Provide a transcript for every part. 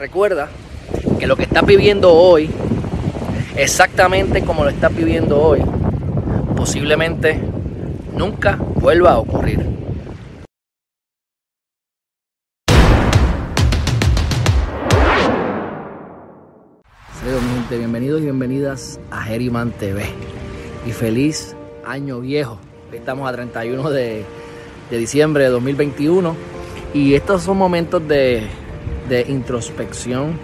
Recuerda que lo que estás viviendo hoy, exactamente como lo estás viviendo hoy, posiblemente nunca vuelva a ocurrir. bienvenidos y bienvenidas a Geriman TV y feliz año viejo. Estamos a 31 de, de diciembre de 2021 y estos son momentos de, de introspección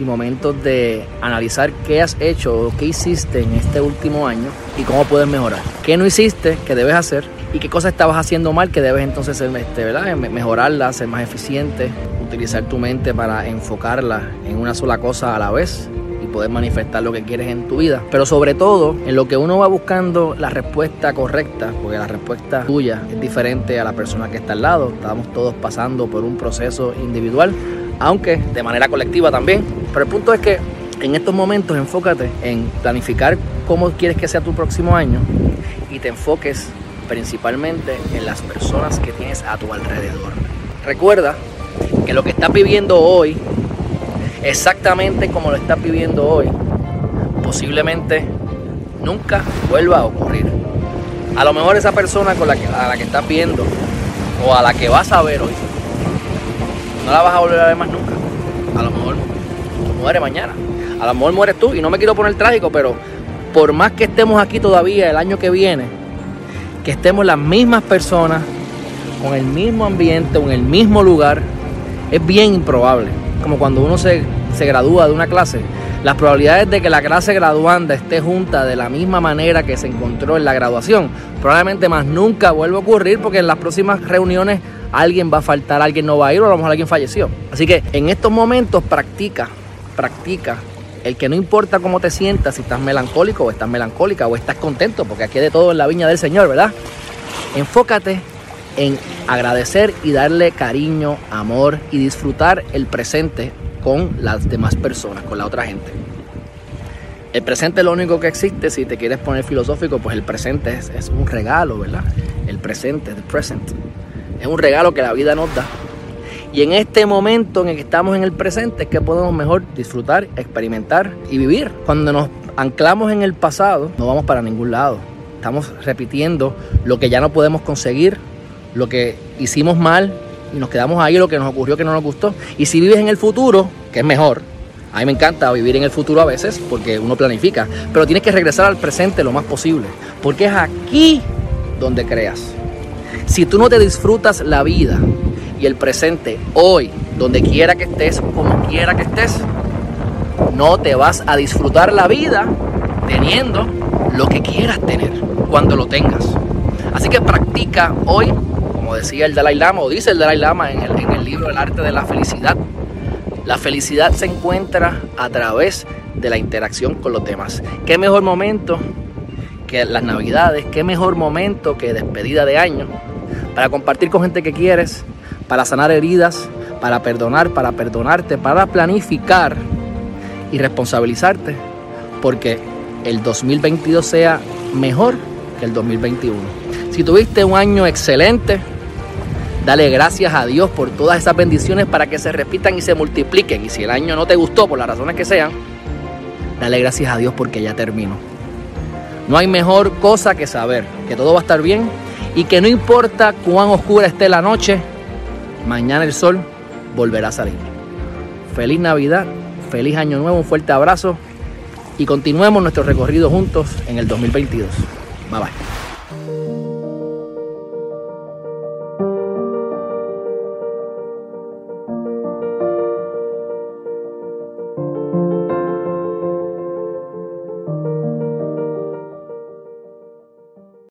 y momentos de analizar qué has hecho o qué hiciste en este último año y cómo puedes mejorar. ¿Qué no hiciste que debes hacer y qué cosas estabas haciendo mal que debes entonces este, ¿verdad? mejorarla, ser más eficiente, utilizar tu mente para enfocarla en una sola cosa a la vez poder manifestar lo que quieres en tu vida. Pero sobre todo, en lo que uno va buscando la respuesta correcta, porque la respuesta tuya es diferente a la persona que está al lado. Estamos todos pasando por un proceso individual aunque de manera colectiva también. Pero el punto es que en estos momentos enfócate en planificar cómo quieres que sea tu próximo año y te enfoques principalmente en las personas que tienes a tu alrededor. Recuerda que lo que estás viviendo hoy, exactamente como lo estás viviendo hoy, posiblemente nunca vuelva a ocurrir. A lo mejor esa persona con la que, a la que estás viendo o a la que vas a ver hoy no la vas a volver a ver más nunca. A lo mejor muere mañana. A lo mejor mueres tú y no me quiero poner trágico, pero por más que estemos aquí todavía el año que viene, que estemos las mismas personas, con el mismo ambiente, en el mismo lugar, es bien improbable. Como cuando uno se, se gradúa de una clase, las probabilidades de que la clase graduanda esté junta de la misma manera que se encontró en la graduación, probablemente más nunca vuelva a ocurrir porque en las próximas reuniones alguien va a faltar, alguien no va a ir o a lo mejor alguien falleció. Así que en estos momentos practica, practica el que no importa cómo te sientas, si estás melancólico o estás melancólica o estás contento, porque aquí hay de todo en la viña del Señor, ¿verdad? Enfócate en agradecer y darle cariño, amor y disfrutar el presente con las demás personas, con la otra gente. El presente es lo único que existe, si te quieres poner filosófico, pues el presente es, es un regalo, ¿verdad? El presente, el present. Es un regalo que la vida nos da. Y en este momento en el que estamos en el presente es que podemos mejor disfrutar, experimentar y vivir. Cuando nos anclamos en el pasado, no vamos para ningún lado. Estamos repitiendo lo que ya no podemos conseguir, lo que hicimos mal y nos quedamos ahí, lo que nos ocurrió que no nos gustó. Y si vives en el futuro, que es mejor, a mí me encanta vivir en el futuro a veces porque uno planifica, pero tienes que regresar al presente lo más posible, porque es aquí donde creas. Si tú no te disfrutas la vida y el presente hoy, donde quiera que estés, como quiera que estés, no te vas a disfrutar la vida teniendo lo que quieras tener cuando lo tengas. Así que practica hoy, como decía el Dalai Lama, o dice el Dalai Lama en el, en el libro El arte de la felicidad, la felicidad se encuentra a través de la interacción con los demás. ¿Qué mejor momento que las navidades? ¿Qué mejor momento que despedida de año? para compartir con gente que quieres, para sanar heridas, para perdonar, para perdonarte, para planificar y responsabilizarte, porque el 2022 sea mejor que el 2021. Si tuviste un año excelente, dale gracias a Dios por todas esas bendiciones para que se repitan y se multipliquen. Y si el año no te gustó por las razones que sean, dale gracias a Dios porque ya terminó. No hay mejor cosa que saber que todo va a estar bien y que no importa cuán oscura esté la noche, mañana el sol volverá a salir. Feliz Navidad, feliz Año Nuevo, un fuerte abrazo y continuemos nuestro recorrido juntos en el 2022. Bye bye.